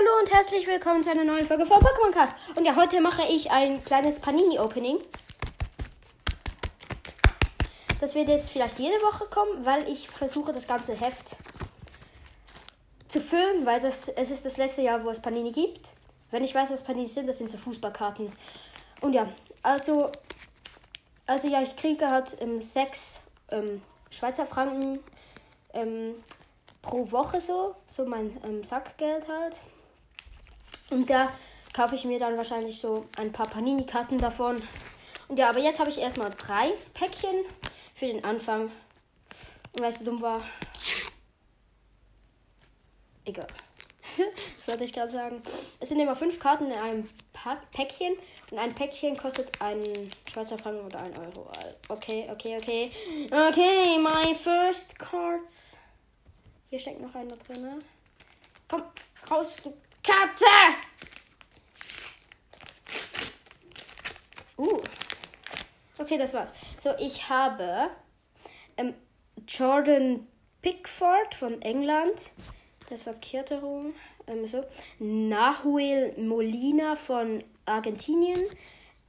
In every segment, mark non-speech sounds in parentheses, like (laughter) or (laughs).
Hallo und herzlich willkommen zu einer neuen Folge von Pokémon Cast. Und ja, heute mache ich ein kleines Panini-Opening. Das wird jetzt vielleicht jede Woche kommen, weil ich versuche, das ganze Heft zu füllen, weil das, es ist das letzte Jahr, wo es Panini gibt. Wenn ich weiß, was Panini sind, das sind so Fußballkarten. Und ja, also, also ja, ich kriege halt ähm, sechs ähm, Schweizer Franken ähm, pro Woche so, so mein ähm, Sackgeld halt. Und da kaufe ich mir dann wahrscheinlich so ein paar Panini-Karten davon. Und ja, aber jetzt habe ich erstmal drei Päckchen für den Anfang. Und weil es so dumm war. Egal. (laughs) das wollte ich gerade sagen. Es sind immer fünf Karten in einem Pack Päckchen. Und ein Päckchen kostet einen Schweizer Franken oder ein Euro. Okay, okay, okay. Okay, my first cards. Hier steckt noch einer drin. Ne? Komm, raus, du Katze! Uh. Okay, das war's. So, ich habe ähm, Jordan Pickford von England. Das verkehrt herum. Ähm, so. Nahuel Molina von Argentinien.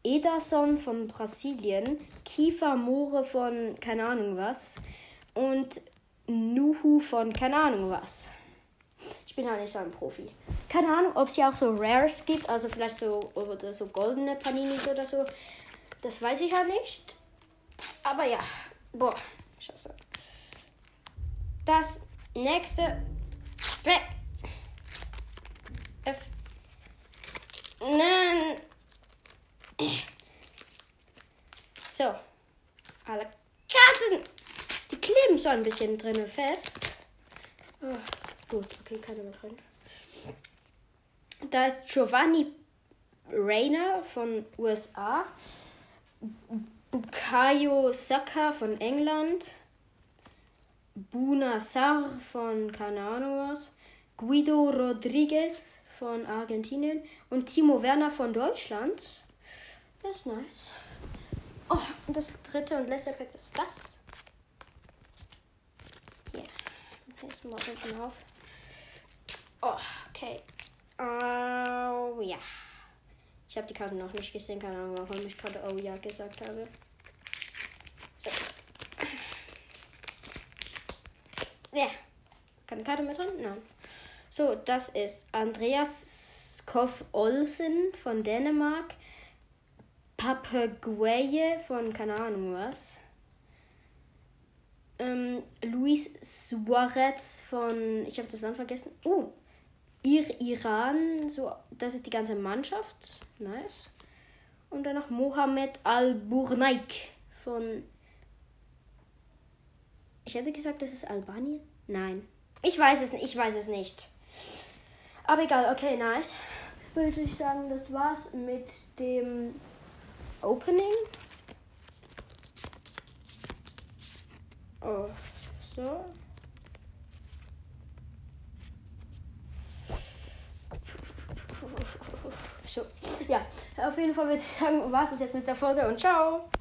Ederson von Brasilien. Kiefer Moore von keine Ahnung was. Und Nuhu von keine Ahnung was. Ich bin halt nicht so ein Profi. Keine Ahnung, ob es hier auch so Rares gibt, also vielleicht so oder so goldene Paninis oder so. Das weiß ich halt nicht. Aber ja, boah, scheiße. Das nächste Be F Nein. So. Alle Karten. Die kleben so ein bisschen drinnen fest. Oh. Gut, okay, keine mehr drin. Da ist Giovanni Rayner von USA. Bukayo Saka von England. Buna Sar von keine. Guido Rodriguez von Argentinien. Und Timo Werner von Deutschland. Das ist nice. Oh, und das dritte und letzte Pack ist das. Hier. Yeah. mal unten auf. Oh, okay. Oh ja. Ich habe die Karte noch nicht gesehen, keine Ahnung, warum ich gerade Oh ja gesagt habe. So. Ja. Keine Karte mehr drin? Nein. So, das ist Andreas Skoff Olsen von Dänemark. Papagueye von keine Ahnung was. Ähm, Luis Suarez von, ich habe das Land vergessen. Uh, Ir Iran, so, das ist die ganze Mannschaft. Nice. Und noch Mohamed Al-Burnaik von. Ich hätte gesagt, das ist Albanien. Nein. Ich weiß es nicht. Ich weiß es nicht. Aber egal, okay, nice. Würde ich sagen, das war's mit dem Opening. Oh. So, ja, auf jeden Fall würde ich sagen, war es jetzt mit der Folge und ciao.